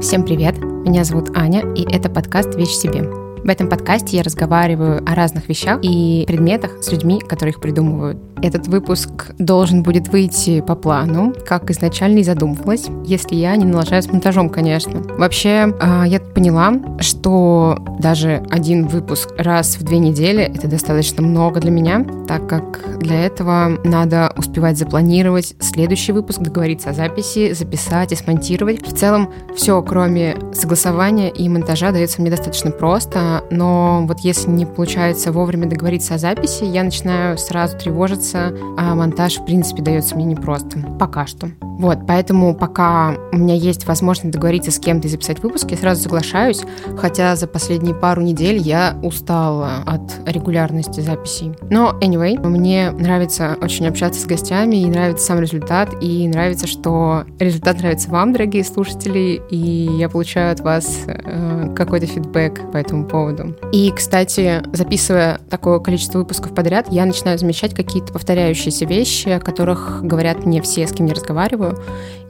Всем привет! Меня зовут Аня, и это подкаст «Вещь себе». В этом подкасте я разговариваю о разных вещах и предметах с людьми, которые их придумывают. Этот выпуск должен будет выйти по плану, как изначально и задумывалась, если я не налажаю с монтажом, конечно. Вообще, а, я поняла, что даже один выпуск раз в две недели — это достаточно много для меня, так как для этого надо успевать запланировать следующий выпуск, договориться о записи, записать и смонтировать. В целом, все, кроме согласования и монтажа, дается мне достаточно просто, но вот если не получается вовремя договориться о записи, я начинаю сразу тревожиться, а монтаж, в принципе, дается мне непросто. Пока что. Вот, поэтому пока у меня есть возможность договориться с кем-то и записать выпуск, я сразу соглашаюсь, хотя за последние пару недель я устала от регулярности записей. Но, anyway, мне нравится очень общаться с гостями, и нравится сам результат, и нравится, что результат нравится вам, дорогие слушатели, и я получаю от вас э, какой-то фидбэк по этому поводу. И, кстати, записывая такое количество выпусков подряд, я начинаю замечать какие-то повторяющиеся вещи, о которых говорят мне все, с кем я разговариваю,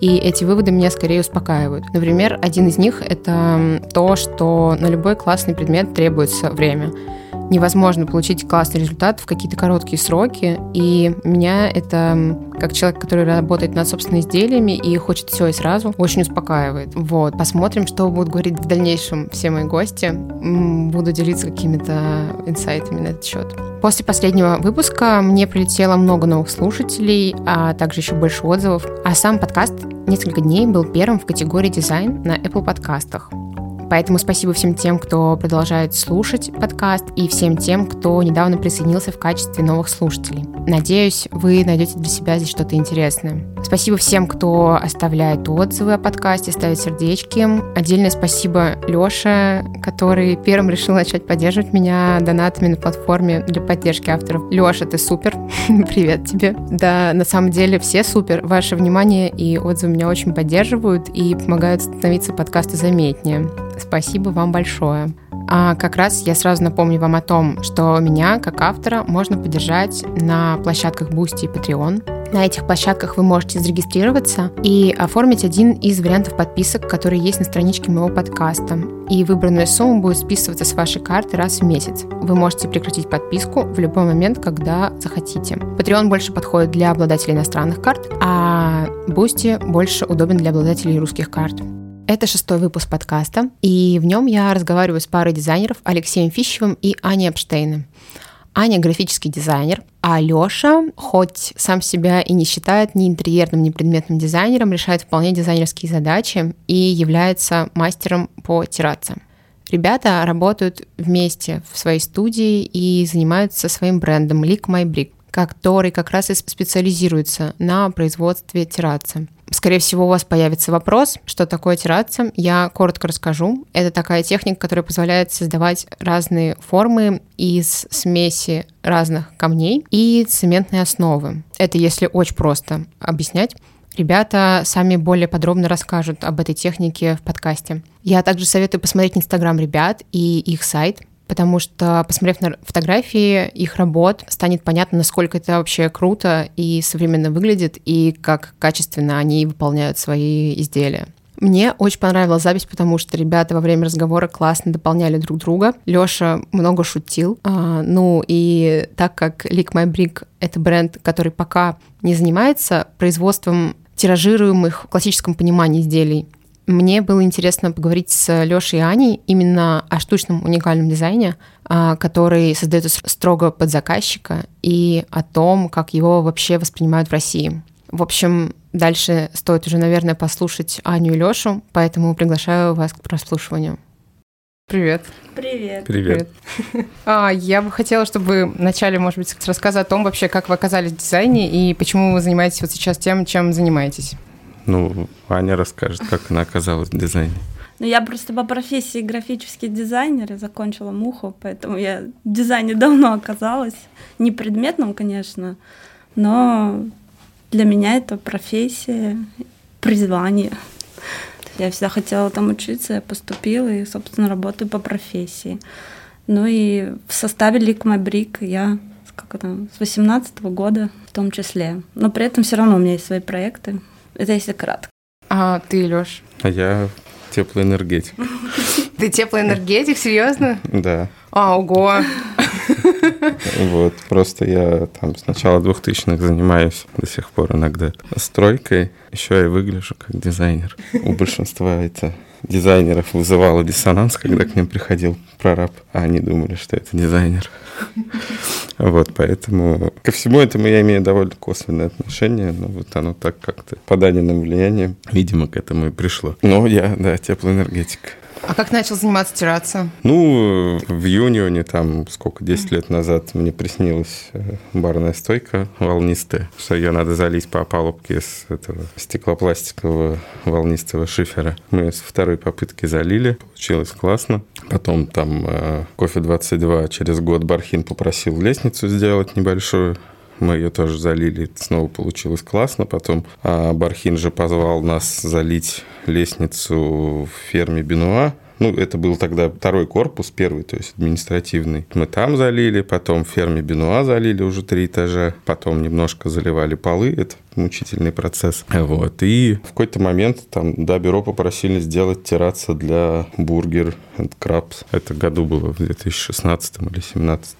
и эти выводы меня скорее успокаивают. Например, один из них — это то, что на любой классный предмет требуется время невозможно получить классный результат в какие-то короткие сроки. И меня это, как человек, который работает над собственными изделиями и хочет все и сразу, очень успокаивает. Вот, посмотрим, что будут говорить в дальнейшем все мои гости. Буду делиться какими-то инсайтами на этот счет. После последнего выпуска мне прилетело много новых слушателей, а также еще больше отзывов. А сам подкаст несколько дней был первым в категории дизайн на Apple подкастах. Поэтому спасибо всем тем, кто продолжает слушать подкаст, и всем тем, кто недавно присоединился в качестве новых слушателей. Надеюсь, вы найдете для себя здесь что-то интересное. Спасибо всем, кто оставляет отзывы о подкасте, ставит сердечки. Отдельное спасибо Лёше, который первым решил начать поддерживать меня донатами на платформе для поддержки авторов. Лёша, ты супер. Привет тебе. Да, на самом деле все супер. Ваше внимание и отзывы меня очень поддерживают и помогают становиться подкасту заметнее. Спасибо вам большое. А как раз я сразу напомню вам о том, что меня, как автора, можно поддержать на площадках Boosty и Patreon. На этих площадках вы можете зарегистрироваться и оформить один из вариантов подписок, которые есть на страничке моего подкаста. И выбранная сумма будет списываться с вашей карты раз в месяц. Вы можете прекратить подписку в любой момент, когда захотите. Patreon больше подходит для обладателей иностранных карт, а Boosty больше удобен для обладателей русских карт. Это шестой выпуск подкаста, и в нем я разговариваю с парой дизайнеров Алексеем Фищевым и Аней Эпштейном. Аня графический дизайнер, а Лёша, хоть сам себя и не считает ни интерьерным, ни предметным дизайнером, решает вполне дизайнерские задачи и является мастером по тираться. Ребята работают вместе в своей студии и занимаются своим брендом Lick My Brick, который как раз и специализируется на производстве тираться. Скорее всего, у вас появится вопрос, что такое тирация. Я коротко расскажу. Это такая техника, которая позволяет создавать разные формы из смеси разных камней и цементной основы. Это если очень просто объяснять. Ребята сами более подробно расскажут об этой технике в подкасте. Я также советую посмотреть Инстаграм ребят и их сайт потому что, посмотрев на фотографии их работ, станет понятно, насколько это вообще круто и современно выглядит, и как качественно они выполняют свои изделия. Мне очень понравилась запись, потому что ребята во время разговора классно дополняли друг друга. Лёша много шутил. А, ну и так как Lick My Brick — это бренд, который пока не занимается производством тиражируемых в классическом понимании изделий, мне было интересно поговорить с Лешей и Аней именно о штучном уникальном дизайне, а, который создается строго под заказчика, и о том, как его вообще воспринимают в России. В общем, дальше стоит уже, наверное, послушать Аню и Лешу, поэтому приглашаю вас к прослушиванию. Привет. Привет. Привет. Привет. А, я бы хотела, чтобы вы вначале, может быть, рассказать о том вообще, как вы оказались в дизайне и почему вы занимаетесь вот сейчас тем, чем занимаетесь. Ну, Аня расскажет, как она оказалась в дизайне. Ну, я просто по профессии графический дизайнер, я закончила МУХу, поэтому я в дизайне давно оказалась. Не предметном, конечно, но для меня это профессия, призвание. Я всегда хотела там учиться, я поступила и, собственно, работаю по профессии. Ну и в составе Лик Брик я как это, с 18 года в том числе. Но при этом все равно у меня есть свои проекты. Это если кратко. А ты, Лёш? А я теплоэнергетик. Ты теплоэнергетик, серьезно? Да. А, ого. Вот, просто я там с начала 2000-х занимаюсь до сих пор иногда стройкой. Еще я выгляжу как дизайнер. У большинства это дизайнеров вызывало диссонанс, когда к ним приходил прораб, а они думали, что это дизайнер. Вот, поэтому ко всему этому я имею довольно косвенное отношение, но вот оно так как-то под Аниным влиянием, видимо, к этому и пришло. Но я, да, теплоэнергетик. А как начал заниматься терраса? Ну, в Юнионе, там, сколько, 10 лет назад мне приснилась э, барная стойка волнистая, что ее надо залить по опалубке с этого стеклопластикового волнистого шифера. Мы со второй попытки залили, получилось классно. Потом там э, кофе 22 через год Бархин попросил лестницу сделать небольшую. Мы ее тоже залили, снова получилось классно. Потом а, Бархин же позвал нас залить лестницу в ферме Бенуа. Ну, это был тогда второй корпус, первый, то есть административный. Мы там залили, потом в ферме Бенуа залили уже три этажа, потом немножко заливали полы, это мучительный процесс. Вот. И в какой-то момент там, да, бюро попросили сделать терраса для бургер and крабс. Это году было в 2016 или 2017.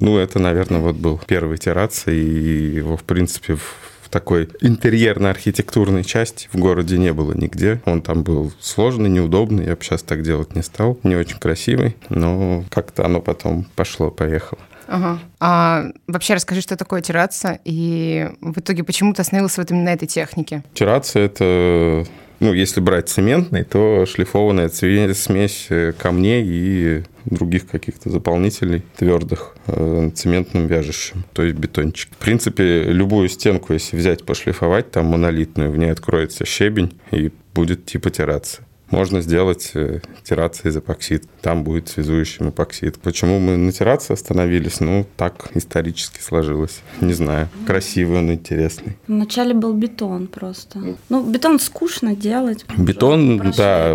Ну, это, наверное, вот был первый терраса, и его, в принципе, в такой интерьерно-архитектурной части в городе не было нигде. Он там был сложный, неудобный. Я бы сейчас так делать не стал. Не очень красивый, но как-то оно потом пошло-поехало. Ага. А вообще расскажи, что такое терраса, и в итоге почему ты остановился вот именно на этой технике? Терраса – это ну, если брать цементный, то шлифованная смесь э, камней и других каких-то дополнителей твердых э, цементным вяжущим, то есть бетончик. В принципе, любую стенку, если взять, пошлифовать, там монолитную, в ней откроется щебень и будет типа террация можно сделать э, террация из эпоксид. Там будет связующим эпоксид. Почему мы на террации остановились? Ну, так исторически сложилось. Не знаю. Красивый он, интересный. Вначале был бетон просто. Ну, бетон скучно делать. Бетон, да,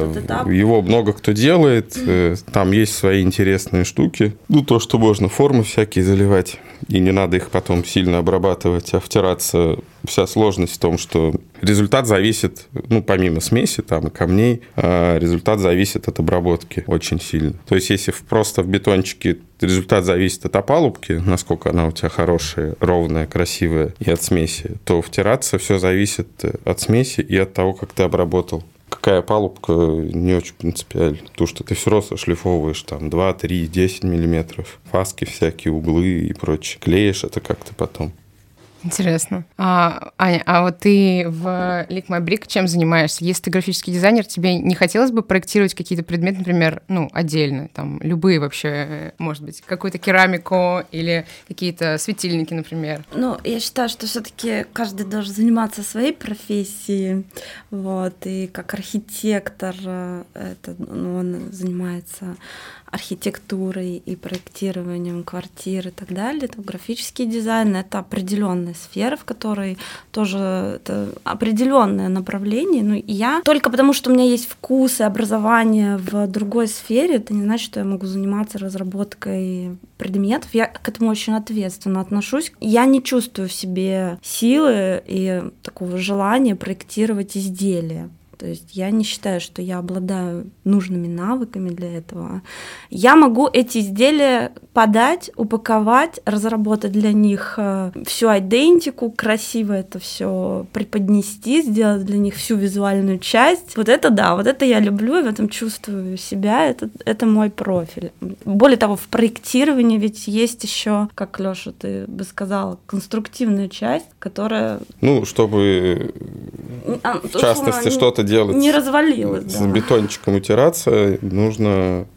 его много кто делает. Э, там есть свои интересные штуки. Ну, то, что можно формы всякие заливать. И не надо их потом сильно обрабатывать, а втираться вся сложность в том, что результат зависит, ну, помимо смеси там камней, а результат зависит от обработки очень сильно. То есть, если просто в бетончике результат зависит от опалубки, насколько она у тебя хорошая, ровная, красивая, и от смеси, то втираться все зависит от смеси и от того, как ты обработал какая палубка, не очень принципиально. То, что ты все равно шлифовываешь там 2, 3, 10 миллиметров. Фаски всякие, углы и прочее. Клеишь это как-то потом. Интересно. А, Аня, а вот ты в Lick My Brick чем занимаешься? Если ты графический дизайнер, тебе не хотелось бы проектировать какие-то предметы, например, ну, отдельно, там, любые вообще, может быть, какую-то керамику или какие-то светильники, например? Ну, я считаю, что все таки каждый должен заниматься своей профессией, вот, и как архитектор, э, это, ну, он занимается архитектурой и проектированием квартир и так далее, то графический дизайн — это определенная сфера, в которой тоже это определенное направление. Ну, я только потому, что у меня есть вкус и образование в другой сфере, это не значит, что я могу заниматься разработкой предметов. Я к этому очень ответственно отношусь. Я не чувствую в себе силы и такого желания проектировать изделия. То есть я не считаю, что я обладаю нужными навыками для этого. Я могу эти изделия подать, упаковать, разработать для них э, всю идентику, красиво это все преподнести, сделать для них всю визуальную часть. Вот это да, вот это я люблю, и в этом чувствую себя, это, это мой профиль. Более того, в проектировании ведь есть еще, как Леша, ты бы сказала, конструктивная часть, которая... Ну, чтобы а, в частности что-то делать. Не развалилось, С да. бетончиком утираться нужно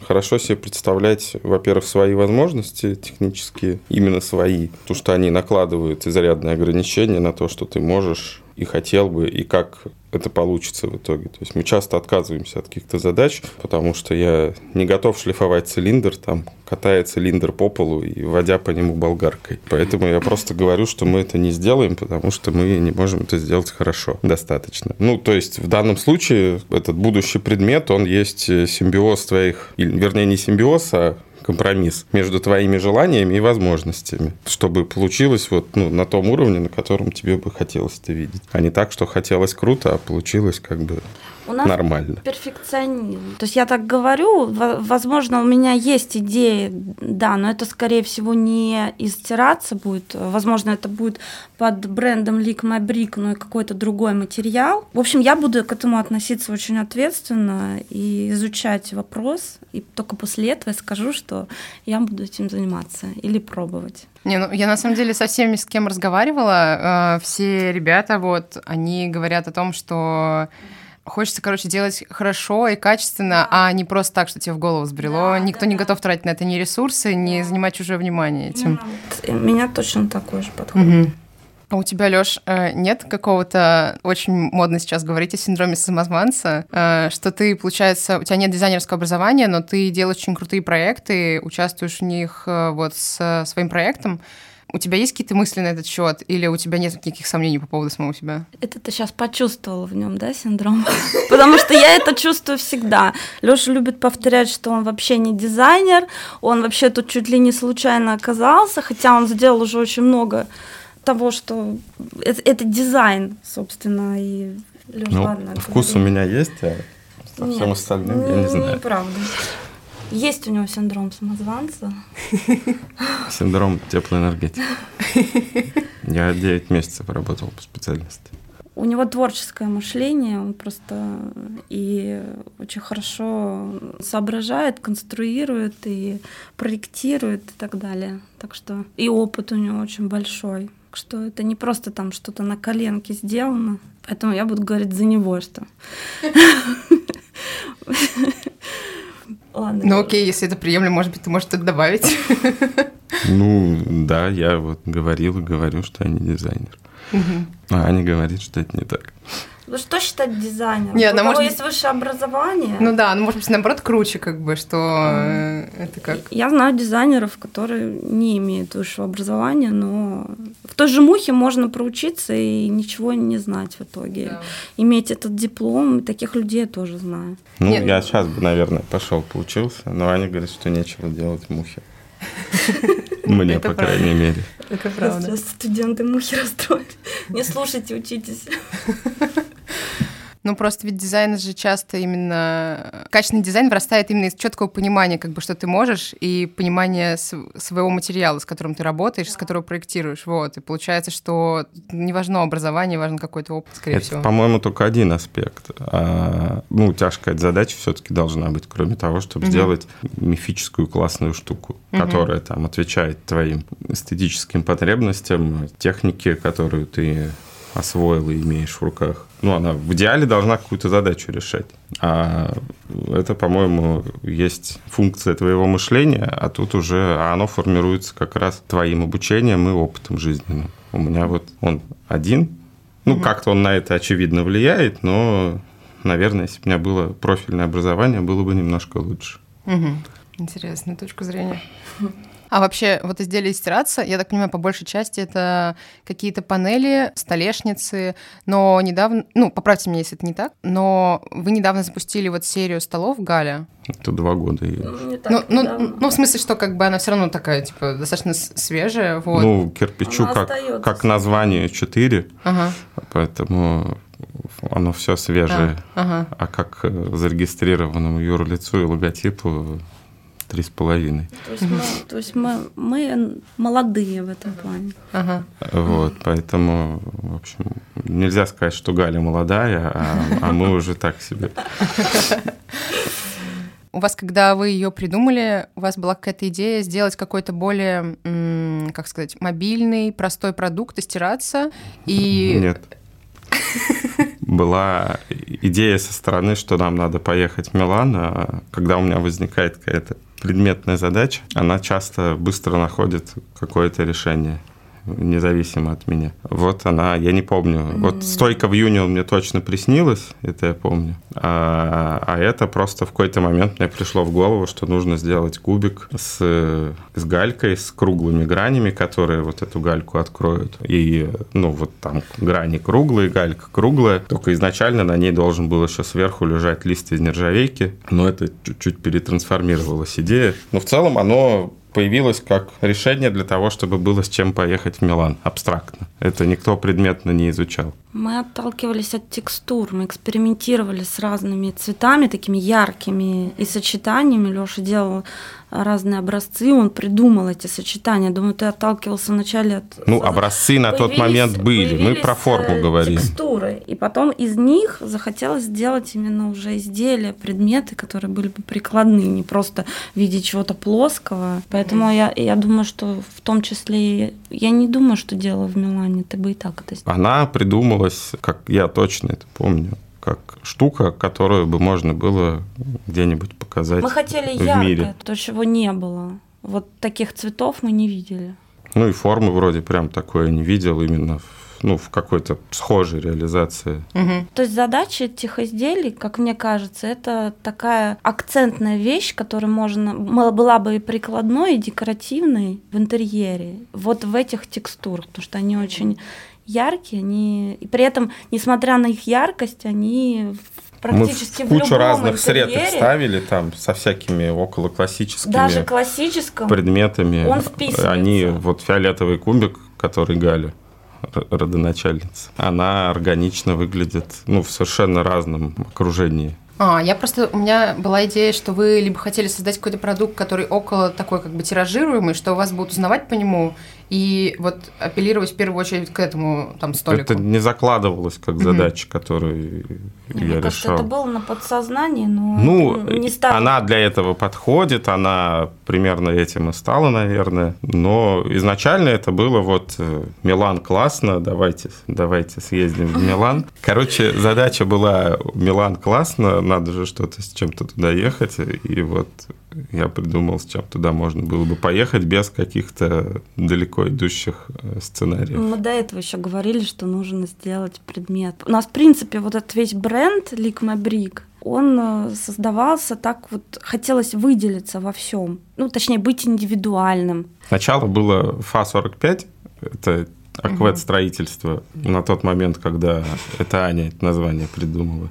хорошо себе представлять, во-первых, свои возможности технические, именно свои, потому что они накладывают изрядные ограничения на то, что ты можешь и хотел бы, и как это получится в итоге. То есть мы часто отказываемся от каких-то задач, потому что я не готов шлифовать цилиндр, там, катая цилиндр по полу и водя по нему болгаркой. Поэтому я просто говорю, что мы это не сделаем, потому что мы не можем это сделать хорошо, достаточно. Ну, то есть в данном случае этот будущий предмет, он есть симбиоз твоих, вернее, не симбиоз, а компромисс между твоими желаниями и возможностями, чтобы получилось вот ну, на том уровне, на котором тебе бы хотелось это видеть. А не так, что хотелось круто, а получилось как бы У нас нормально. перфекционизм. То есть я так говорю, во- возможно, у меня есть идеи, да, но это, скорее всего, не терраса будет. Возможно, это будет под брендом Lick My Brick, но и какой-то другой материал. В общем, я буду к этому относиться очень ответственно и изучать вопрос. И только после этого я скажу, что я буду этим заниматься или пробовать. Не, ну я на самом деле со всеми, с кем разговаривала, э, все ребята вот, они говорят о том, что хочется, короче, делать хорошо и качественно, а не просто так, что тебе в голову взбрело. Да, Никто да, не да. готов тратить на это ни ресурсы, ни занимать чужое внимание этим. У меня точно такой же подход. Мгм. А у тебя, Лёш, э, нет какого-то, очень модно сейчас говорить о синдроме самозванца, э, что ты, получается, у тебя нет дизайнерского образования, но ты делаешь очень крутые проекты, участвуешь в них э, вот с своим проектом. У тебя есть какие-то мысли на этот счет, или у тебя нет никаких сомнений по поводу самого себя? Это ты сейчас почувствовала в нем, да, синдром? Потому что я это чувствую всегда. Леша любит повторять, что он вообще не дизайнер, он вообще тут чуть ли не случайно оказался, хотя он сделал уже очень много того, что это, это дизайн, собственно, и Лёш, Ну, ладно, вкус у говори. меня есть, а со всем остальным я не знаю. Неправда. Есть у него синдром самозванца. Синдром теплой энергетики. Я 9 месяцев работал по специальности. У него творческое мышление, он просто и очень хорошо соображает, конструирует и проектирует и так далее. Так что и опыт у него очень большой. Так что это не просто там что-то на коленке сделано. Поэтому я буду говорить за него, что. Ладно. Ну окей, если это приемлемо, может быть, ты можешь это добавить. Ну, да, я вот говорил и говорю, что я не дизайнер. А Аня говорит, что это не так. Ну что считать дизайнером? Нет, У ну, кого может есть высшее образование? Ну да, ну может быть, наоборот, круче, как бы, что э, это как... Я знаю дизайнеров, которые не имеют высшего образования, но в той же мухе можно проучиться и ничего не знать в итоге. Иметь этот диплом, таких людей я тоже знаю. Ну, Нет. я сейчас бы, наверное, пошел поучился, но Аня говорит, что нечего делать в мухе. Мне, по крайней мере. Это Сейчас студенты мухи расстроят. Не слушайте, учитесь. Ну, просто ведь дизайн же часто именно... Качественный дизайн вырастает именно из четкого понимания, как бы, что ты можешь, и понимания св- своего материала, с которым ты работаешь, с которого проектируешь. Вот. И получается, что не важно образование, важен какой-то опыт, скорее Это, всего. по-моему, только один аспект. А, ну, тяжкая задача все-таки должна быть, кроме того, чтобы Мгм. сделать мифическую классную штуку, Мгм. которая там отвечает твоим эстетическим потребностям, технике, которую ты освоил и имеешь в руках. Ну, она в идеале должна какую-то задачу решать. А это, по-моему, есть функция твоего мышления, а тут уже оно формируется как раз твоим обучением и опытом жизненным. У меня вот он один, ну, как-то он на это, очевидно, влияет, но, наверное, если бы у меня было профильное образование, было бы немножко лучше. Мгм. Интересная точка зрения. А вообще, вот изделия из терраса, я так понимаю, по большей части это какие-то панели, столешницы, но недавно, ну, поправьте меня, если это не так, но вы недавно запустили вот серию столов Галя. Это два года. и- Не так Ну, ну, ну, в смысле, что как бы она все равно такая, типа, достаточно свежая, вот. Ну, кирпичу Она как, как название 4, Ага, поэтому оно все свежее. а, ага. А как э, зарегистрированному юрлицу и логотипу три с половиной. То есть, мы, то есть мы, мы молодые в этом плане. Ага. Вот, поэтому, в общем, нельзя сказать, что Галя молодая, а, а мы уже так себе. У вас, когда вы ее придумали, у вас была какая-то идея сделать какой-то более, как сказать, мобильный, простой продукт, стираться и... Нет. Была идея со стороны, что нам надо поехать в Милан. а Когда у меня возникает какая-то предметная задача, она часто быстро находит какое-то решение независимо от меня. Вот она, я не помню. Вот стойка в Юнион мне точно приснилась, это я помню. А, а это просто в какой-то момент мне пришло в голову, что нужно сделать кубик с, с галькой, с круглыми гранями, которые вот эту гальку откроют. И, ну, вот там грани круглые, галька круглая. Только изначально на ней должен был еще сверху лежать лист из нержавейки, но это чуть-чуть перетрансформировалась идея. Но в целом оно появилось как решение для того, чтобы было с чем поехать в Милан, абстрактно. Это никто предметно не изучал. Мы отталкивались от текстур, мы экспериментировали с разными цветами, такими яркими и сочетаниями. Леша делал разные образцы, он придумал эти сочетания. Думаю, ты отталкивался вначале от... Ну, образцы на тот момент были, мы про форму э, говорим. Текстуры. И потом из них захотелось сделать именно уже изделия, предметы, которые были бы прикладные, не просто в виде чего-то плоского. Поэтому я, я думаю, что в том числе... Я не думаю, что дело в Милане, ты бы и так это сделал. Она придумалась, как я точно это помню, как штука, которую бы можно было где-нибудь показать Мы хотели в яркое, мире. то, чего не было. Вот таких цветов мы не видели. Ну и формы вроде прям такое не видел именно в, ну, в какой-то схожей реализации. Мгм. То есть задача этих изделий, как мне кажется, это такая акцентная вещь, которая можно была бы и прикладной, и декоративной в интерьере. Вот в этих текстурах, потому что они очень яркие, они и при этом, несмотря на их яркость, они практически Мы в в кучу разных сред их ставили там со всякими около классическими даже классическом, предметами. он вписывается. Они вот фиолетовый кубик, который Галя родоначальница, она органично выглядит ну, в совершенно разном окружении. А, я просто, у меня была идея, что вы либо хотели создать какой-то продукт, который около такой как бы тиражируемый, что вас будут узнавать по нему, и вот апеллировать в первую очередь к этому там столику. Это не закладывалось как задача, которую мне я кажется, решал. это было на подсознании, но Ну, это не стало она для этого подходит, она примерно этим и стала, наверное. Но изначально это было вот э, Милан классно, давайте, давайте съездим в Милан. Короче, задача была Милан классно, надо же что-то с чем-то туда ехать. И вот я придумал, с чем туда можно было бы поехать без каких-то далеко идущих э, сценариев. Мы до этого еще говорили, что нужно сделать предмет. У нас, в принципе, вот этот весь бренд Lick My Brick, он э, создавался так вот, хотелось выделиться во всем. Ну, точнее, быть индивидуальным. Сначала было ФА-45, это аквет строительство на тот момент, когда это Аня это название придумала.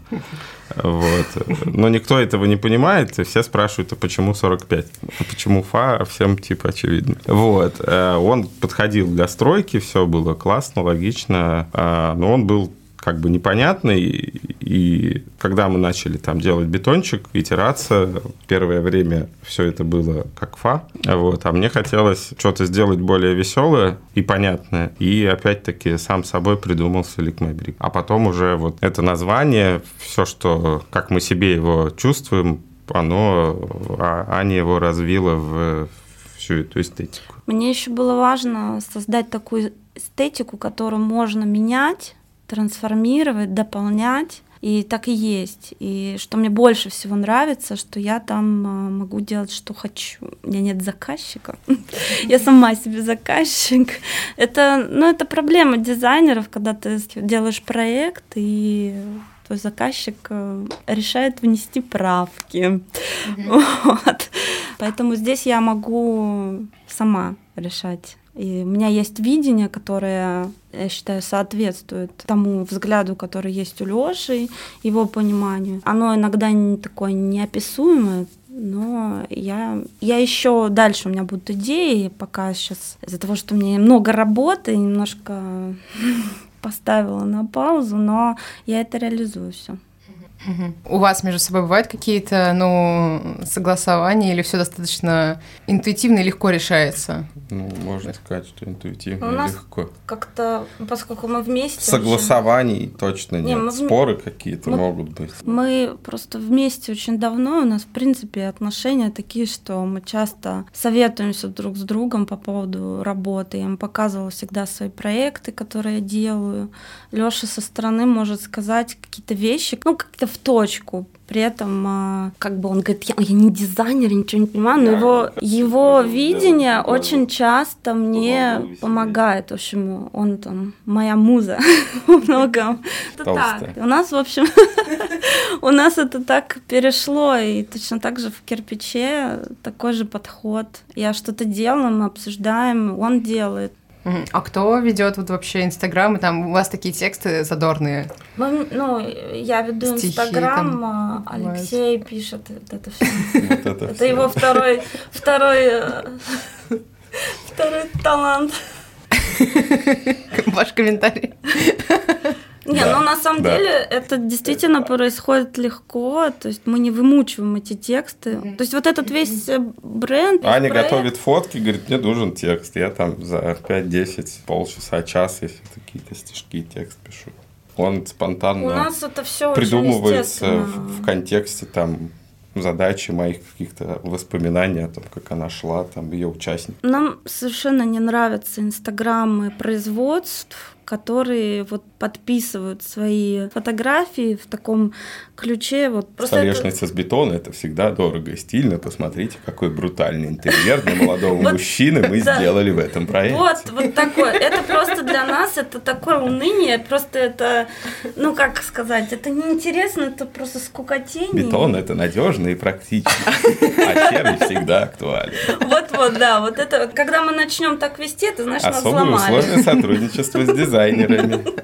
Вот. Но никто этого не понимает, и все спрашивают, а почему 45? А почему ФА? А Всем типа очевидно. Вот. Э, Он подходил для стройки, все было классно, логично, а, но он был как бы непонятный, и когда мы начали там делать бетончик, итерация, первое время все это было как фа, вот, а мне хотелось что-то сделать более веселое и понятное, и опять-таки сам собой придумался Лик Брик. А потом уже вот это название, все, что, как мы себе его чувствуем, оно, а- Аня его развила в всю эту эстетику. Мне еще было важно создать такую эстетику, которую можно менять, трансформировать, дополнять. И так и есть. И что мне больше всего нравится, что я там а, могу делать, что хочу. У меня нет заказчика. Я сама себе заказчик. Это, ну, это проблема дизайнеров, когда ты делаешь проект, и твой заказчик э, решает внести правки. Вот. Поэтому здесь я могу сама решать. И у меня есть видение, которое, я считаю, соответствует тому взгляду, который есть у Лёши, его пониманию. Оно иногда не такое неописуемое, но я, я еще дальше у меня будут идеи, пока сейчас из-за того, что у меня много работы, немножко поставила на паузу, но я это реализую все. У вас между собой бывают какие-то, ну, согласования или все достаточно интуитивно и легко решается? Ну, можно сказать, что интуитивно У нас легко. Как-то, поскольку мы вместе... очень- Согласований точно Не, нет. мы в- Споры какие-то мы- могут быть. Мы просто вместе очень давно, у нас, в принципе, отношения такие, что мы часто советуемся друг с другом по поводу работы. Я ему показывала всегда свои проекты, которые я делаю. Лёша со стороны может сказать какие-то вещи, ну, как-то в точку. При этом, а, как бы он говорит, я, я не дизайнер, я ничего не понимаю, но его, его видение очень часто мне помогает. В общем, он там моя муза во многом. Это так. У нас, в общем, у нас это так перешло, и точно так же в кирпиче такой же подход. Я что-то делаю, мы обсуждаем, он делает. А кто ведет вот вообще Инстаграм, и там у вас такие тексты задорные? Мы, ну, я веду Стихи Инстаграм, там а. Алексей пишет вот это все. Это его второй, второй, э, второй талант. ваш комментарий. Не, Да, ну на самом да. деле это действительно происходит легко, то есть мы не вымучиваем эти тексты. То есть вот этот весь э, бренд... Аня проект- готовит фотки, говорит, мне нужен текст. Я там за 5-10, полчаса, час, если какие-то стишки, текст пишу. Он спонтанно У нас это все придумывается в, в контексте там задачи моих каких-то воспоминаний о том, как она шла, там ее участник. Нам совершенно не нравятся инстаграмы производств, которые вот подписывают свои фотографии в таком ключе. Вот просто это- Столешница с бетона это всегда дорого и стильно. Посмотрите, какой брутальный интерьер для молодого мужчины мы сделали в этом проекте. Вот, вот такое. Это просто для нас, это такое уныние, просто это, ну как сказать, это неинтересно, это просто скукотение. Бетон это надежно и практично, а серый всегда актуален. Вот-вот, да, вот это, когда мы начнем так вести, это значит нас Особые взломали. условия сотрудничества с дизайнерами.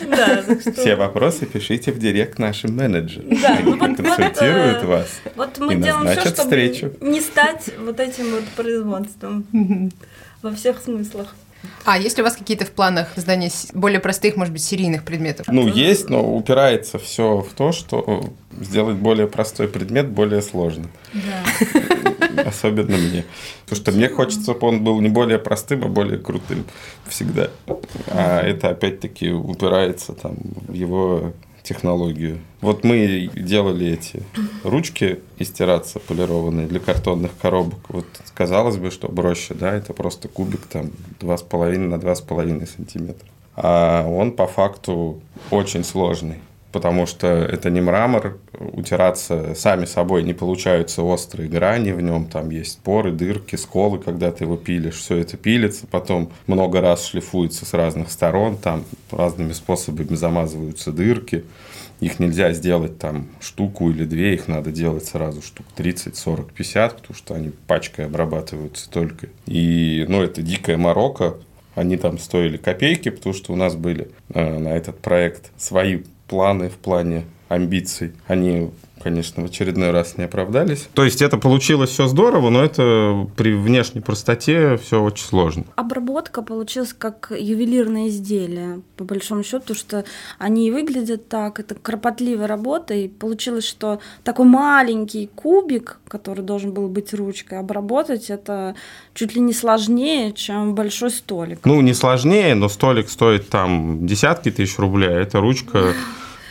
Да, что- Все вопросы пишите в директ нашим менеджерам. Да, ну Они вот- консультируют вот, э, вас. Вот мы И делаем все, чтобы встречу. не стать вот этим вот производством во всех смыслах. А есть ли у вас какие-то в планах создания более простых, может быть, серийных предметов? Ну, есть, но упирается все в то, что сделать более простой предмет более сложно. Да. Особенно мне. Потому что мне хочется, чтобы он был не более простым, а более крутым всегда. А это опять-таки упирается там в его технологию. Вот мы делали эти ручки из стираться полированные для картонных коробок. Вот казалось бы, что проще, да, это просто кубик там 2,5 на 2,5 сантиметра. А он по факту очень сложный. Потому что это не мрамор, утираться сами собой не получаются острые грани в нем, там есть поры, дырки, сколы, когда ты его пилишь, все это пилится, потом много раз шлифуется с разных сторон, там разными способами замазываются дырки, их нельзя сделать там штуку или две, их надо делать сразу штук 30, 40, 50, потому что они пачкой обрабатываются только. И, ну, это дикая морока, они там стоили копейки, потому что у нас были э, на этот проект свои планы в плане амбиций. Они, конечно, в очередной раз не оправдались. То есть это получилось все здорово, но это при внешней простоте все очень сложно. Обработка получилась как ювелирное изделие, по большому счету, потому что они и выглядят так, это кропотливая работа, и получилось, что такой маленький кубик, который должен был быть ручкой, обработать это чуть ли не сложнее, чем большой столик. Ну, не сложнее, но столик стоит там десятки тысяч рублей, а эта ручка,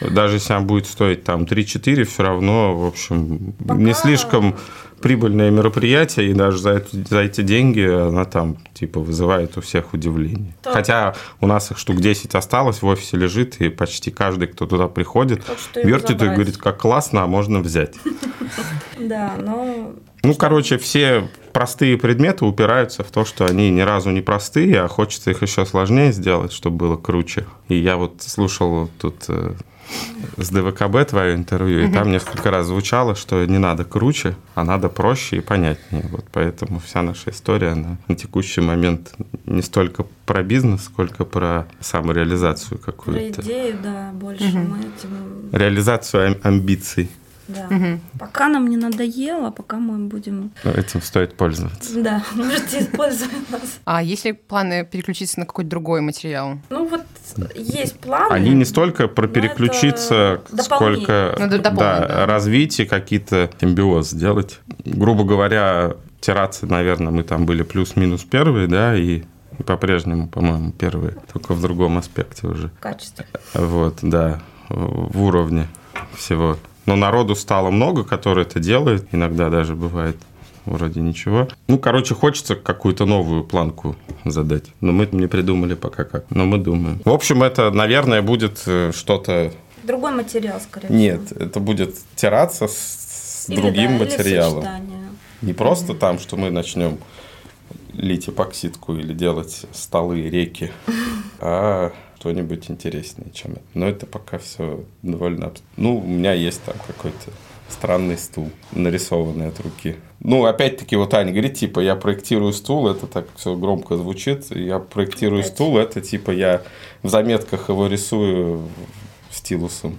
даже если она будет стоить там 3-4, все равно, в общем, Пока- не слишком прибыльное мероприятие, и даже за, эти- за эти деньги она там, типа, вызывает у всех удивление. Так. Хотя у нас их штук 10 осталось, в офисе лежит, и почти каждый, кто туда приходит, вертит и говорит, как классно, а можно взять. Да, но Ну, короче, все простые предметы упираются в то, что они ни разу не простые, а хочется их еще сложнее сделать, чтобы было круче. И я вот слушал тут э, с ДВКБ твое интервью, и там несколько раз звучало, что не надо круче, а надо проще и понятнее. Вот поэтому вся наша история она на текущий момент не столько про бизнес, сколько про самореализацию про какую-то. идею, да, больше мы этим... Реализацию ам- амбиций. Да. Пока нам не надоело, пока мы будем... Этим стоит пользоваться. Да, можете использовать нас. А есть ли планы переключиться на какой-то другой материал? Ну вот есть планы. Они не столько про переключиться, это сколько Ну, да, да. развитие, какие-то симбиоз сделать. Грубо говоря, террасы, наверное, мы там были плюс-минус первые, да, и, и по-прежнему, по-моему, первые, только в другом аспекте уже. Качество. Вот, да, в уровне всего. Но народу стало много, которые это делают. Иногда даже бывает вроде ничего. Ну, короче, хочется какую-то новую планку задать. Но мы не придумали пока как. Но мы думаем. В общем, это, наверное, будет э, что-то... Другой материал, скорее Нет, всего. это будет тираться с, Или, другим да, материалом. Не просто там, что мы начнем лить эпоксидку или делать столы, реки, а что-нибудь интереснее, чем это. Но это пока все довольно... Ну, у меня есть там какой-то странный стул, нарисованный от руки. Ну, опять-таки, вот Аня говорит, типа, я проектирую стул, это так все громко звучит. Я проектирую Опять. стул, это типа я в заметках его рисую стилусом.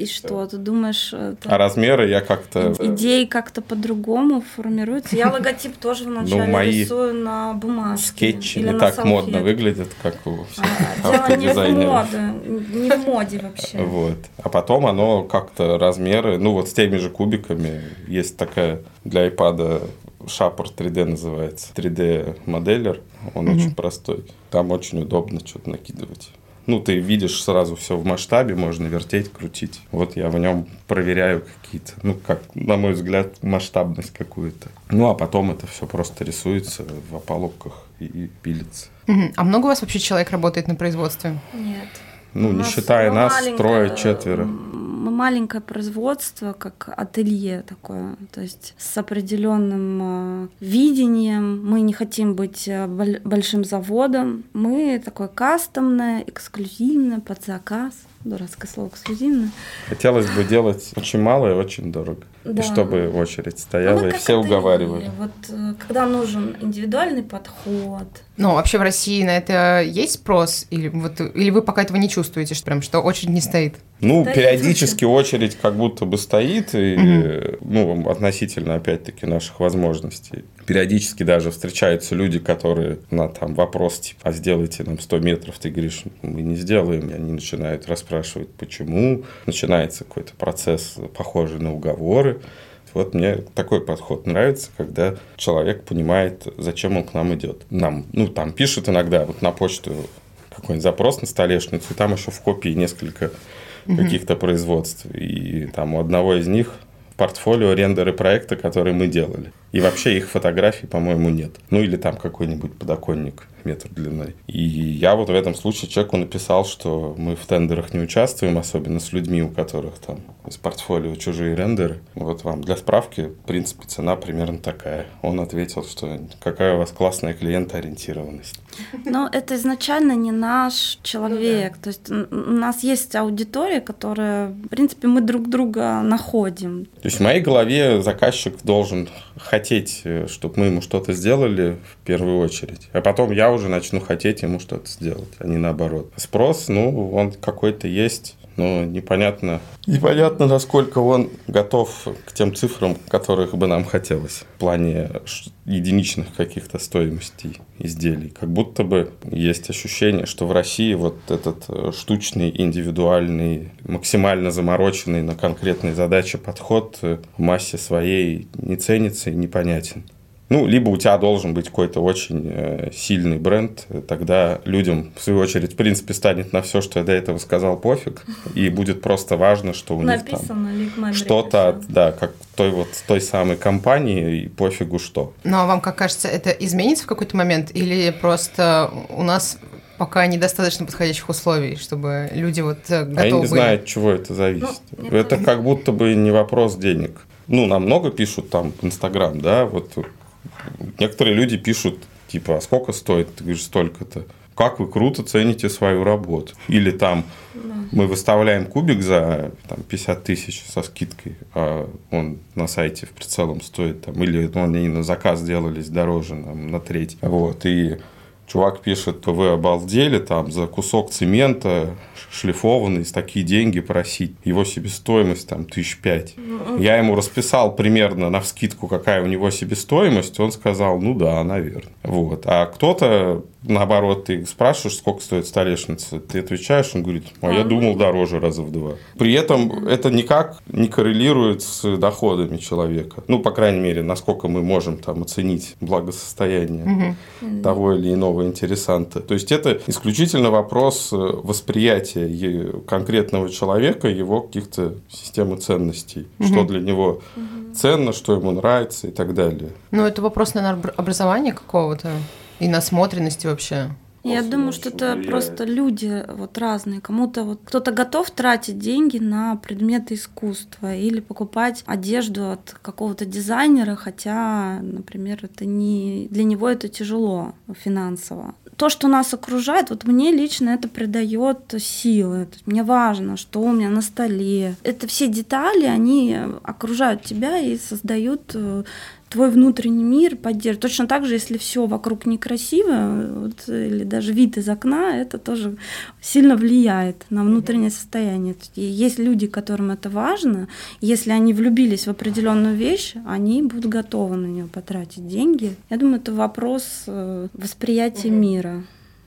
И что, ты думаешь... Это... А размеры я как-то... Идеи как-то по-другому формируются. Я логотип тоже вначале ну, мои рисую на бумажке. Скетчи не так салфетке. модно выглядят, как у всех а, Дело не в моде, не в моде вообще. Вот. А потом оно как-то размеры, ну вот с теми же кубиками, есть такая для iPad Шапор 3D называется, 3D моделлер, он mm-hmm. очень простой. Там очень удобно что-то накидывать. Ну, ты видишь сразу все в масштабе, можно вертеть, крутить. Вот я в нем проверяю какие-то, ну, как, на мой взгляд, масштабность какую-то. Ну, а потом это все просто рисуется в опалубках и, и пилится. Угу. А много у вас вообще человек работает на производстве? Нет. Ну, не считая нас, трое-четверо мы маленькое производство, как ателье такое, то есть с определенным э, видением. Мы не хотим быть э, большим заводом. Мы такое кастомное, эксклюзивное, под заказ. Дурацкое слово эксклюзивное. Хотелось бы делать очень мало и очень дорого. Да. И чтобы очередь стояла, и все уговаривали. Вот э, когда нужен индивидуальный подход. Ну, вообще в России на это есть спрос? Или, вот, или вы пока этого не чувствуете, что прям что очередь не стоит? Ну, стоит периодически очередь как будто бы стоит, и, угу. ну, относительно, опять-таки, наших возможностей. Периодически даже встречаются люди, которые на там вопрос, типа, а сделайте нам 100 метров, ты говоришь, мы не сделаем, и они начинают расспрашивать, почему. Начинается какой-то процесс, похожий на уговоры. Вот мне такой подход нравится, когда человек понимает, зачем он к нам идет. Нам, ну, там пишут иногда вот на почту какой-нибудь запрос на столешницу, и там еще в копии несколько каких-то производств. И там у одного из них портфолио рендеры проекта, которые мы делали. И вообще их фотографий, по-моему, нет. Ну или там какой-нибудь подоконник метр длиной. И я вот в этом случае человеку написал, что мы в тендерах не участвуем, особенно с людьми, у которых там из портфолио чужие рендеры. Вот вам для справки, в принципе, цена примерно такая. Он ответил, что какая у вас классная клиентоориентированность. Но это изначально не наш человек. То есть у нас есть аудитория, которая, в принципе, мы друг друга находим. То есть в моей голове заказчик должен хотеть, э, чтобы мы ему что-то сделали в первую очередь. А потом я уже начну хотеть ему что-то сделать, а не наоборот. Спрос, ну, он какой-то есть но непонятно, непонятно, насколько он готов к тем цифрам, которых бы нам хотелось в плане единичных каких-то стоимостей изделий. Как будто бы есть ощущение, что в России вот этот э, штучный, индивидуальный, максимально замороченный на конкретные задачи подход в массе своей не ценится и непонятен. Ну, либо у тебя должен быть какой-то очень э, сильный бренд, тогда людям, в свою очередь, в принципе, станет на все, что я до этого сказал, пофиг, и будет просто важно, что у них там что-то, да, как той вот той самой компании, и пофигу что. Ну, а вам, как кажется, это изменится в какой-то момент, или просто у нас пока недостаточно подходящих условий, чтобы люди вот готовы э, а я не знаю, от чего это зависит. Ну, это как будто бы не вопрос денег. Ну, нам много пишут там в Инстаграм, да, вот некоторые люди пишут, типа, а сколько стоит? Ты говоришь, столько-то. Как вы круто цените свою работу. Или там мы выставляем кубик за там, 50 тысяч со скидкой, а он на сайте в прицелом стоит там, или ну, они на заказ делались дороже там, на треть. Вот, и чувак пишет, то вы обалдели, там, за кусок цемента шлифованный, с такие деньги просить. Его себестоимость там тысяч пять. Я ему расписал примерно на вскидку, какая у него себестоимость. Он сказал, ну да, наверное. Вот. А кто-то наоборот, ты спрашиваешь, сколько стоит столешница, ты отвечаешь, он говорит, а я думал дороже раза в два. При этом это никак не коррелирует с доходами человека. Ну, по крайней мере, насколько мы можем там оценить благосостояние угу. того или иного интересанта. То есть это исключительно вопрос э, восприятия конкретного человека, его каких-то системы ценностей, угу. что для него угу. ценно, что ему нравится и так далее. Ну, это вопрос, наверное, образования какого-то. И насмотренности вообще. Я думаю, что это влияет. просто люди вот разные. Кому-то вот кто-то готов тратить деньги на предметы искусства или покупать одежду от какого-то дизайнера, хотя, например, это не для него это тяжело финансово. То, что нас окружает, вот мне лично это придает силы. Мне важно, что у меня на столе. Это все детали, они окружают тебя и создают э, твой внутренний мир поддерживает. Точно так же, если все вокруг некрасиво, вот, или даже вид из окна, это тоже сильно влияет на внутреннее состояние. И есть люди, которым это важно, если они влюбились в определенную вещь, они будут готовы на нее потратить деньги. Я думаю, это вопрос э, восприятия мира.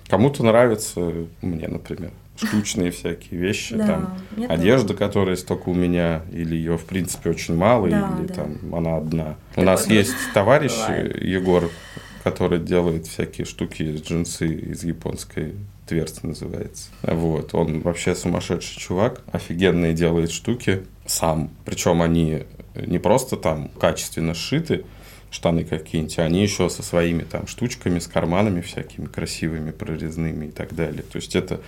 Кому-то нравится, мне, например, штучные всякие вещи, да, там одежда, которая столько у меня, или ее в принципе очень мало, да, или да. там она одна. У нас есть товарищ бывает. Егор, который делает всякие штуки, джинсы из японской Тверц называется. Вот, он вообще сумасшедший чувак, офигенные делает штуки сам. Причем они не просто там качественно сшиты, штаны какие-нибудь, они еще со своими там штучками, с карманами всякими красивыми, прорезными и так далее. То есть это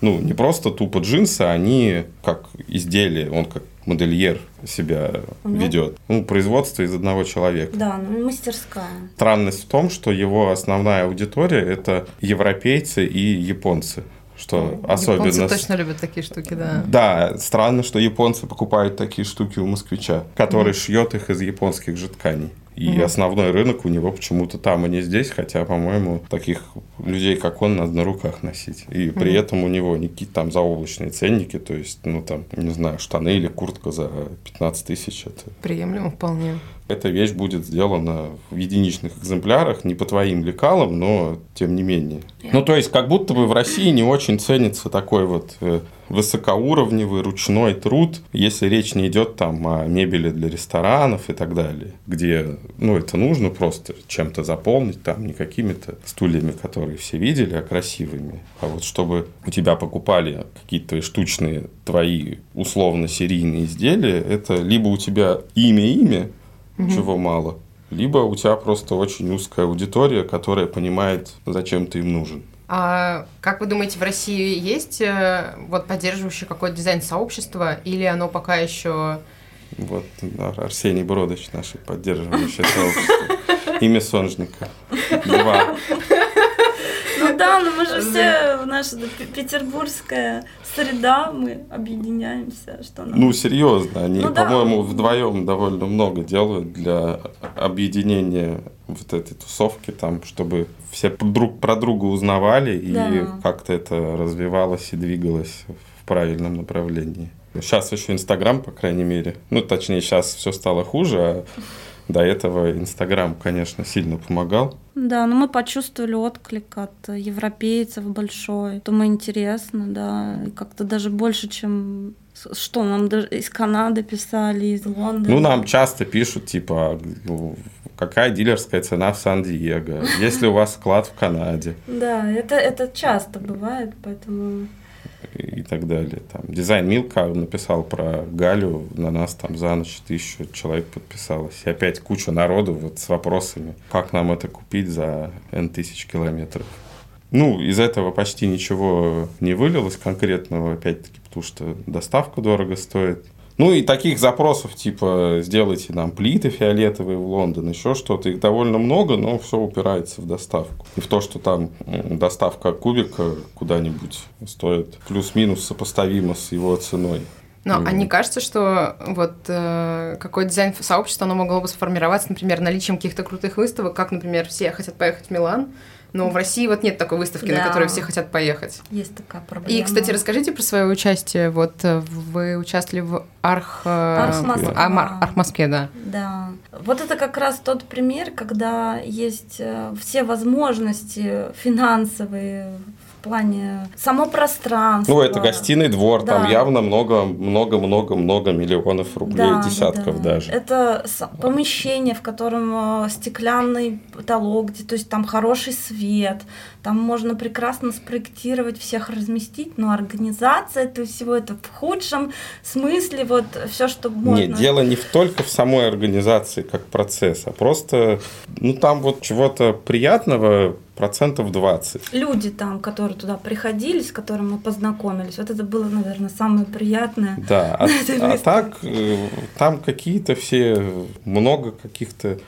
ну, не просто тупо джинсы, они как изделие, он как модельер себя угу. ведет. Ну, производство из одного человека. Да, ну, мастерская. Странность в том, что его основная аудитория – это европейцы и японцы что ну, особенно... Японцы точно любят такие штуки, да. Да, странно, что японцы покупают такие штуки у москвича, который mm. шьет их из японских же тканей. И угу. основной рынок у него почему-то там, а не здесь, хотя, по-моему, таких людей, как он, надо на руках носить. И при этом у него не какие-то там заоблачные ценники, то есть, ну, там, не знаю, штаны или куртка за 15 тысяч. Это... Приемлемо вполне. Эта вещь будет сделана в единичных экземплярах, не по твоим лекалам, но тем не менее. Ну, то есть, как будто бы в России не очень ценится такой вот э, высокоуровневый ручной труд, если речь не идет там о мебели для ресторанов и так далее, где, ну, это нужно просто чем-то заполнить, там, не какими-то стульями, которые все видели, а красивыми. А вот чтобы у тебя покупали какие-то штучные твои условно-серийные изделия, это либо у тебя имя-имя, угу. чего мало, либо у тебя просто очень узкая аудитория, которая понимает, зачем ты им нужен. А как вы думаете, в России есть э, вот поддерживающее какое-то дизайн-сообщество, или оно пока еще... Вот Арсений Бродович, наше поддерживающее сообщество. Имя Сонжника. Два. Ну да, но мы же все, наша петербургская среда, мы объединяемся. Что нам... Ну, серьезно, они, ну, по-моему, да. вдвоем довольно много делают для объединения вот этой тусовки, там, чтобы все друг про друга узнавали да. и как-то это развивалось и двигалось в правильном направлении. Сейчас еще Инстаграм, по крайней мере. Ну, точнее, сейчас все стало хуже, а до этого Инстаграм, конечно, сильно помогал. Да, но мы почувствовали отклик от европейцев большой. То мы интересно, да, как-то даже больше, чем что нам даже из Канады писали, из Лондона. Ну, нам часто пишут, типа, какая дилерская цена в Сан-Диего, есть ли у вас склад в Канаде. Да, это, это часто бывает, поэтому и так далее. Там, дизайн Милка написал про Галю, на нас там за ночь тысячу человек подписалось. И опять куча народу вот с вопросами, как нам это купить за N тысяч километров. Ну, из этого почти ничего не вылилось конкретного, опять-таки, потому что доставка дорого стоит. Ну и таких запросов, типа, сделайте нам плиты фиолетовые в Лондон, еще что-то, их довольно много, но все упирается в доставку. И в то, что там доставка кубика куда-нибудь стоит плюс-минус сопоставимо с его ценой. Но mm. а не кажется, что вот э, какой дизайн сообщества, оно могло бы сформироваться, например, наличием каких-то крутых выставок, как, например, все хотят поехать в Милан, но в России вот нет такой выставки, да. на которую все хотят поехать. Есть такая проблема. И, кстати, расскажите про свое участие. Вот э, вы участвовали в Арх... Э, Арх Москва. А, Арх Москве, да. Да. Вот это как раз тот пример, когда есть э, все возможности финансовые, плане само пространство. Ну, это гостиный двор, да. там явно много-много-много-много миллионов рублей, да, десятков да. даже. Это помещение, в котором стеклянный потолок, где, то есть там хороший свет, там можно прекрасно спроектировать, всех разместить, но организация этого всего это в худшем смысле, вот все, что можно. Нет, дело не только в самой организации как процесс, а просто, ну там вот чего-то приятного процентов 20. Люди там, которые туда приходили, с которыми мы познакомились, вот это было, наверное, самое приятное. Да, а, а так э, там какие-то все, много каких-то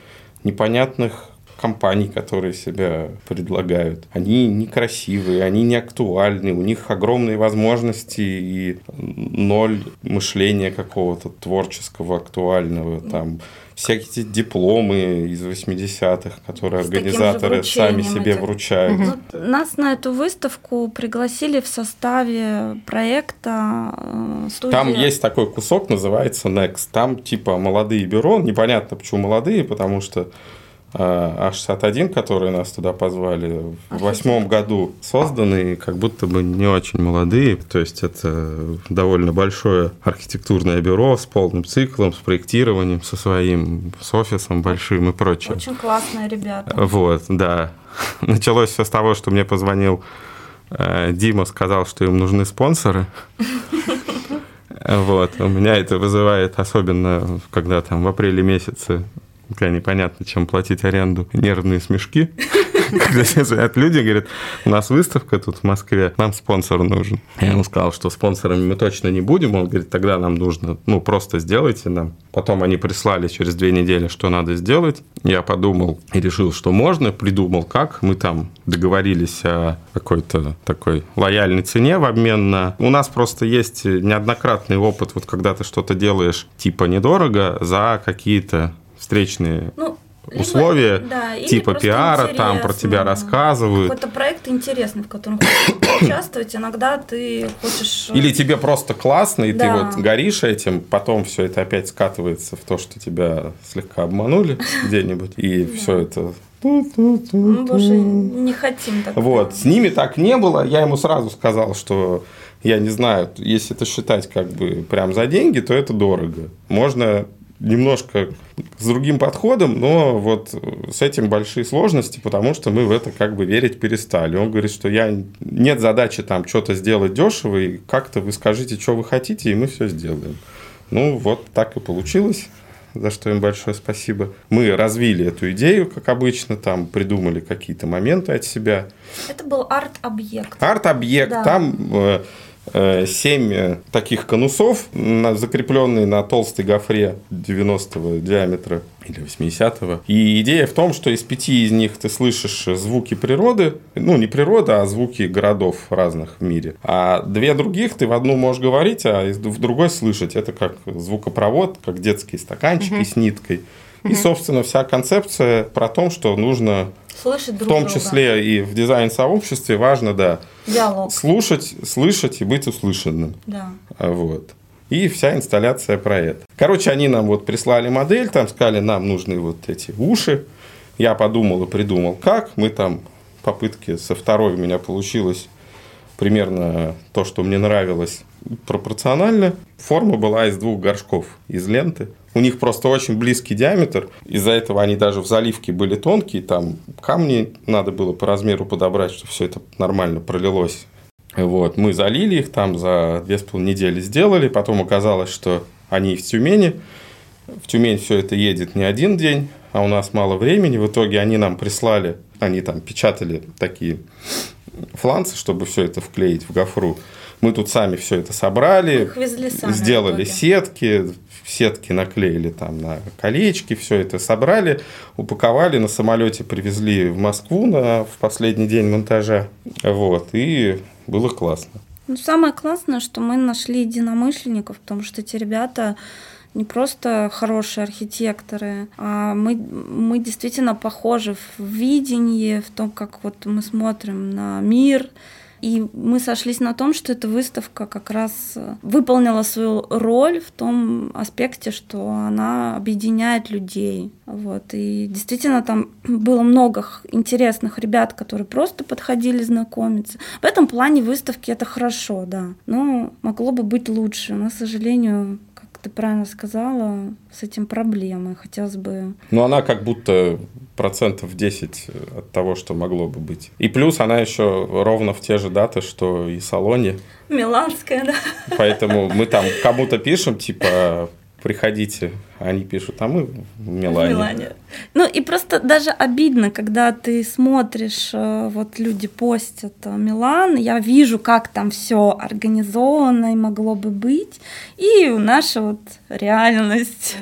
непонятных компаний, которые себя предлагают. Они некрасивые, они не актуальны, у них огромные возможности и ноль мышления какого-то творческого, актуального. Там всякие эти дипломы из 80-х, которые С организаторы сами себе этих. вручают. Ну, нас на эту выставку пригласили в составе проекта э, студия. Там есть такой кусок, называется Next. Там типа молодые бюро. Непонятно, почему молодые, потому что а 61, которые нас туда позвали, в восьмом году созданы, как будто бы не очень молодые. То есть это довольно большое архитектурное бюро с полным циклом, с проектированием, со своим, с офисом большим и прочее. Очень классные ребята. Вот, да. Началось все с того, что мне позвонил э, Дима, сказал, что им нужны спонсоры. Вот. У меня это вызывает, особенно когда там в апреле месяце когда непонятно, чем платить аренду, нервные смешки. Когда звонят люди, говорят, у нас выставка тут в Москве, нам спонсор нужен. Я ему сказал, что спонсорами мы точно не будем. Он говорит, тогда нам нужно, ну, просто сделайте нам. Потом они прислали через две недели, что надо сделать. Я подумал и решил, что можно, придумал как. Мы там договорились о какой-то такой лояльной цене в обмен на... У нас просто есть неоднократный опыт, вот когда ты что-то делаешь типа недорого за какие-то встречные ну, условия, либо, да, типа пиара, там про тебя рассказывают. Какой-то проект интересный, в котором хочешь участвовать, иногда ты хочешь... Или тебе просто классно, и да. ты вот горишь этим, потом все это опять скатывается в то, что тебя слегка обманули где-нибудь, и все это мы больше не хотим так. Вот, с ними так не было. Я ему сразу сказал, что я не знаю, если это считать как бы прям за деньги, то это дорого. Можно немножко с другим подходом, но вот с этим большие сложности, потому что мы в это как бы верить перестали. Он говорит, что я нет задачи там что-то сделать дешево, и как-то вы скажите, что вы хотите, и мы все сделаем. Ну, вот так и получилось за что им большое спасибо. Мы развили эту идею, как обычно, там придумали какие-то моменты от себя. Это был арт-объект. Арт-объект. Да. Там э, Э, семь э, таких конусов, закрепленные на толстой гофре 90 диаметра или 80-го. И идея в том, что из пяти из них ты слышишь звуки природы, ну, не природа, а звуки городов разных в мире. А две других ты в одну можешь говорить, а в другой слышать. Это как звукопровод, как детские стаканчики угу. с ниткой. И, собственно, вся концепция про то, что нужно слышать друг В том числе друга. и в дизайн-сообществе важно, да, Диалог. слушать, слышать и быть услышанным. Да. А, вот. И вся инсталляция про это. Короче, они нам вот прислали модель, там сказали, нам нужны вот эти уши. Я подумал и придумал, как. Мы там попытки со второй у меня получилось примерно то, что мне нравилось, пропорционально. Форма была из двух горшков из ленты. У них просто очень близкий диаметр. Из-за этого они даже в заливке были тонкие. Там камни надо было по размеру подобрать, чтобы все это нормально пролилось. Вот. Мы залили их там за две с половиной недели сделали. Потом оказалось, что они в Тюмени. В Тюмень все это едет не один день, а у нас мало времени. В итоге они нам прислали, они там печатали такие фланцы, чтобы все это вклеить в гофру. Мы тут сами все это собрали, сами сделали сетки, сетки наклеили там на колечки, все это собрали, упаковали, на самолете привезли в Москву на, в последний день монтажа. Вот, и было классно. Ну, самое классное, что мы нашли единомышленников, потому что эти ребята не просто хорошие архитекторы, а мы, мы действительно похожи в видении, в том, как вот мы смотрим на мир, и мы сошлись на том, что эта выставка как раз э, выполнила свою роль в том аспекте, что она объединяет людей. Вот. И действительно там было много интересных ребят, которые просто подходили знакомиться. В этом плане выставки это хорошо, да. Но могло бы быть лучше. Но, к сожалению, ты правильно сказала, с этим проблемы. Хотелось бы... Ну, она как будто процентов 10 от того, что могло бы быть. И плюс она еще ровно в те же даты, что и Салоне. Миланская, да. Поэтому мы там кому-то пишем, типа, приходите. Они пишут, а мы в Милане. В Милане. Ну и просто даже обидно, когда ты смотришь, э, вот люди постят э, Милан, я вижу, как там все организовано и могло бы быть, и наша вот реальность.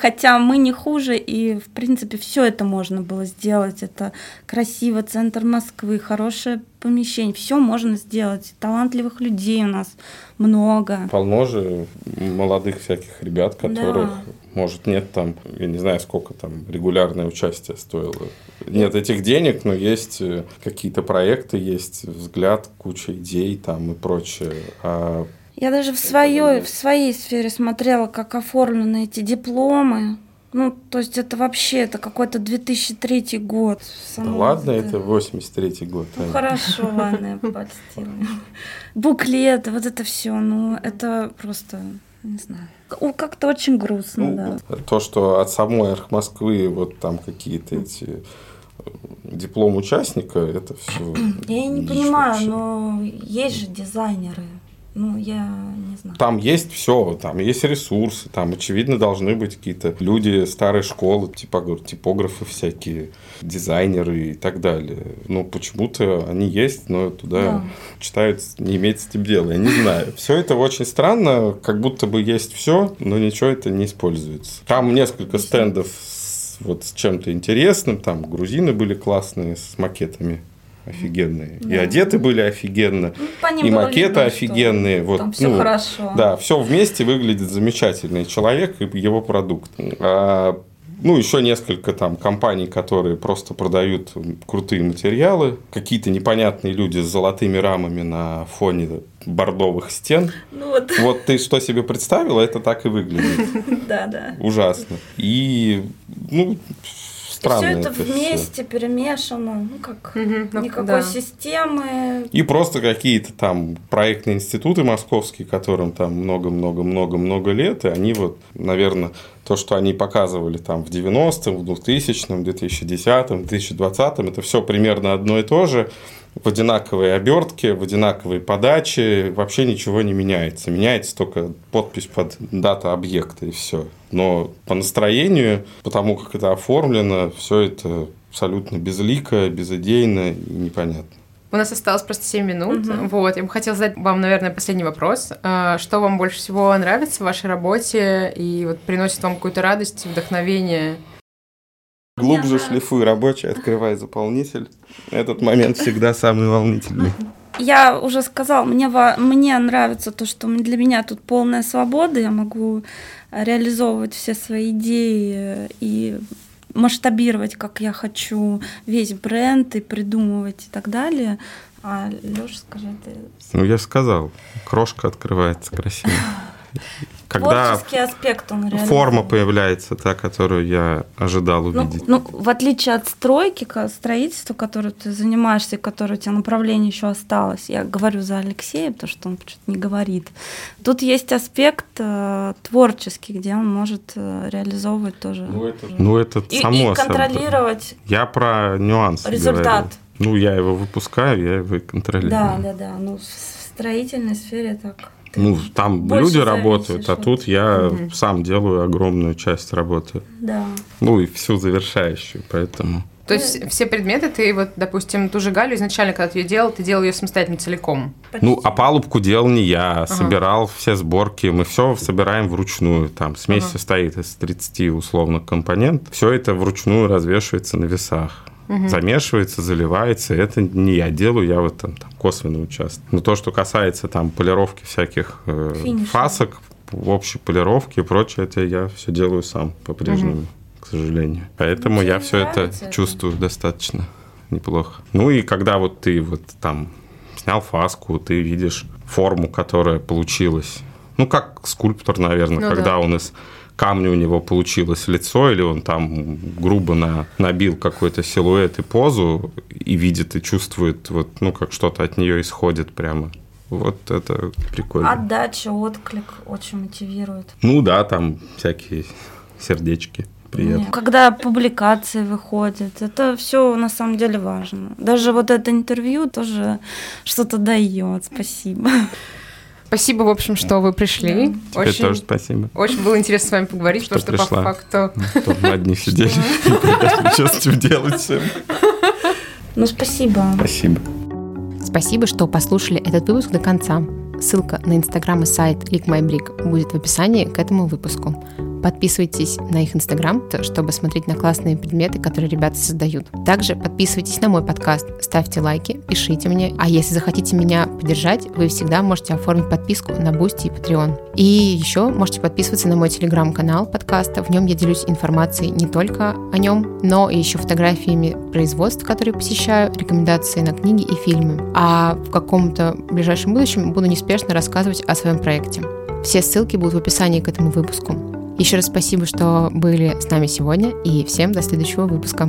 Хотя мы не хуже, и в принципе все это можно было сделать. Это красиво, центр Москвы, хорошее помещение, все можно сделать. Талантливых людей у нас много. Полно же молодых всяких ребят, которых, да. Может, нет там, я не знаю, сколько там регулярное участие стоило. Нет этих денег, но есть э, какие-то проекты, есть взгляд, куча идей там и прочее. А я даже в своей, в своей сфере смотрела, как оформлены эти дипломы. Ну, то есть это вообще, это какой-то 2003 год. Да ладно, это 83 год. Ну, хорошо, ладно, я. Буклеты, вот это все, ну, это просто, не знаю. Как-то очень грустно, ну, да. То, что от самой Арх Москвы вот там какие-то эти э, диплом участника, это все. Я не понимаю, вообще. но есть же дизайнеры. Ну, я не знаю. Там есть все, там есть ресурсы, там, очевидно, должны быть какие-то люди старой школы, типа, типографы всякие, дизайнеры и так далее. Но почему-то они есть, но туда да. читают, не имеет с этим дела. Я не знаю. Все это очень странно, как будто бы есть все, но ничего это не используется. Там несколько стендов с, вот с чем-то интересным, там грузины были классные с макетами офигенные. Да. И одеты были офигенно, ну, и макеты видно, офигенные. Вот, там все ну, хорошо. Да, все вместе выглядит замечательный человек и его продукт. А, ну, еще несколько там компаний, которые просто продают крутые материалы. Какие-то непонятные люди с золотыми рамами на фоне бордовых стен. Ну, вот. вот ты что себе представила, это так и выглядит. Да, да. Ужасно. И, ну, странно. И все это, это вместе все. перемешано, ну как угу, никакой да. системы. И просто какие-то там проектные институты московские, которым там много-много-много-много лет, и они вот, наверное, то, что они показывали там в 90-м, в 2000-м, 2010-м, 2020-м, это все примерно одно и то же в одинаковой обертке, в одинаковой подаче, вообще ничего не меняется. Меняется только подпись под дата объекта и все. Но по настроению, потому как это оформлено, все это абсолютно безлико, безыдейно и непонятно. У нас осталось просто 7 минут. Угу. Вот, я бы хотела задать вам, наверное, последний вопрос. А, что вам больше всего нравится в вашей работе и вот приносит вам какую-то радость, вдохновение? Глубже шлифуй рабочий, открывай заполнитель. Этот момент всегда самый волнительный. Я уже сказала, мне, мне нравится то, что для меня тут полная свобода, я могу реализовывать все свои идеи и масштабировать, как я хочу, весь бренд и придумывать и так далее. А Леша, скажи ты. Ну, я сказал, крошка открывается красиво. когда Творческий аспект он форма появляется та, которую я ожидал ну, увидеть. Ну, ну, в отличие от стройки, строительства, которым ты занимаешься, которое у тебя направление еще осталось, я говорю за Алексея, потому что он что-то не говорит. Тут есть аспект э, творческий, где он может э, реализовывать тоже. Ну, это, ну, это и, само и контролировать. Собой. Я про нюансы. Результат. Говорю. Ну, я его выпускаю, я его контролирую. Да, да, да. Ну, в строительной сфере так ну, там люди работают, а тут я угу. сам делаю огромную часть работы. Да. Ну, и всю завершающую, поэтому... То есть все предметы ты, вот, допустим, ту же Галю изначально, когда ты ее делал, ты делал ее самостоятельно целиком? Почти. Ну, а палубку делал не я, ага. собирал все сборки, мы все собираем вручную, там смесь ага. состоит из 30 условно компонент, все это вручную развешивается на весах угу. замешивается, заливается. Это не я делаю, я вот там, там косвенно участвую. Но то, что касается там полировки всяких э, фасок, в общей полировке и прочее, это я все делаю сам по-прежнему, угу. к сожалению. Поэтому Мне я все это, это чувствую достаточно неплохо. Ну и когда вот ты вот там снял фаску, ты видишь форму, которая получилась. Ну, как скульптор, наверное, ну, когда да. он из камня у него получилось лицо, или он там грубо на, набил какой-то силуэт и позу, и видит, и чувствует, вот, ну, как что-то от нее исходит прямо. Вот это прикольно. Отдача, отклик очень мотивирует. Ну да, там всякие сердечки. Приятно. Нет. Когда публикации выходят, это все на самом деле важно. Даже вот это интервью тоже что-то дает. Спасибо. Спасибо, в общем, что вы пришли. Да. Очень, тоже спасибо. Очень было интересно с вами поговорить, что потому что по факту... Чтобы мы одни сидели, чувствую делать всем. Ну, спасибо. Спасибо. Спасибо, что послушали этот выпуск до конца. Ссылка на инстаграм и сайт LickMyBrick будет в описании к этому выпуску. Подписывайтесь на их инстаграм, чтобы смотреть на классные предметы, которые ребята создают. Также подписывайтесь на мой подкаст, ставьте лайки, пишите мне. А если захотите меня поддержать, вы всегда можете оформить подписку на Boosty и Patreon. И еще можете подписываться на мой телеграм-канал подкаста. В нем я делюсь информацией не только о нем, но и еще фотографиями производств, которые посещаю, рекомендации на книги и фильмы. А в каком-то ближайшем будущем буду неспешно рассказывать о своем проекте. Все ссылки будут в описании к этому выпуску. Еще раз спасибо, что были с нами сегодня, и всем до следующего выпуска.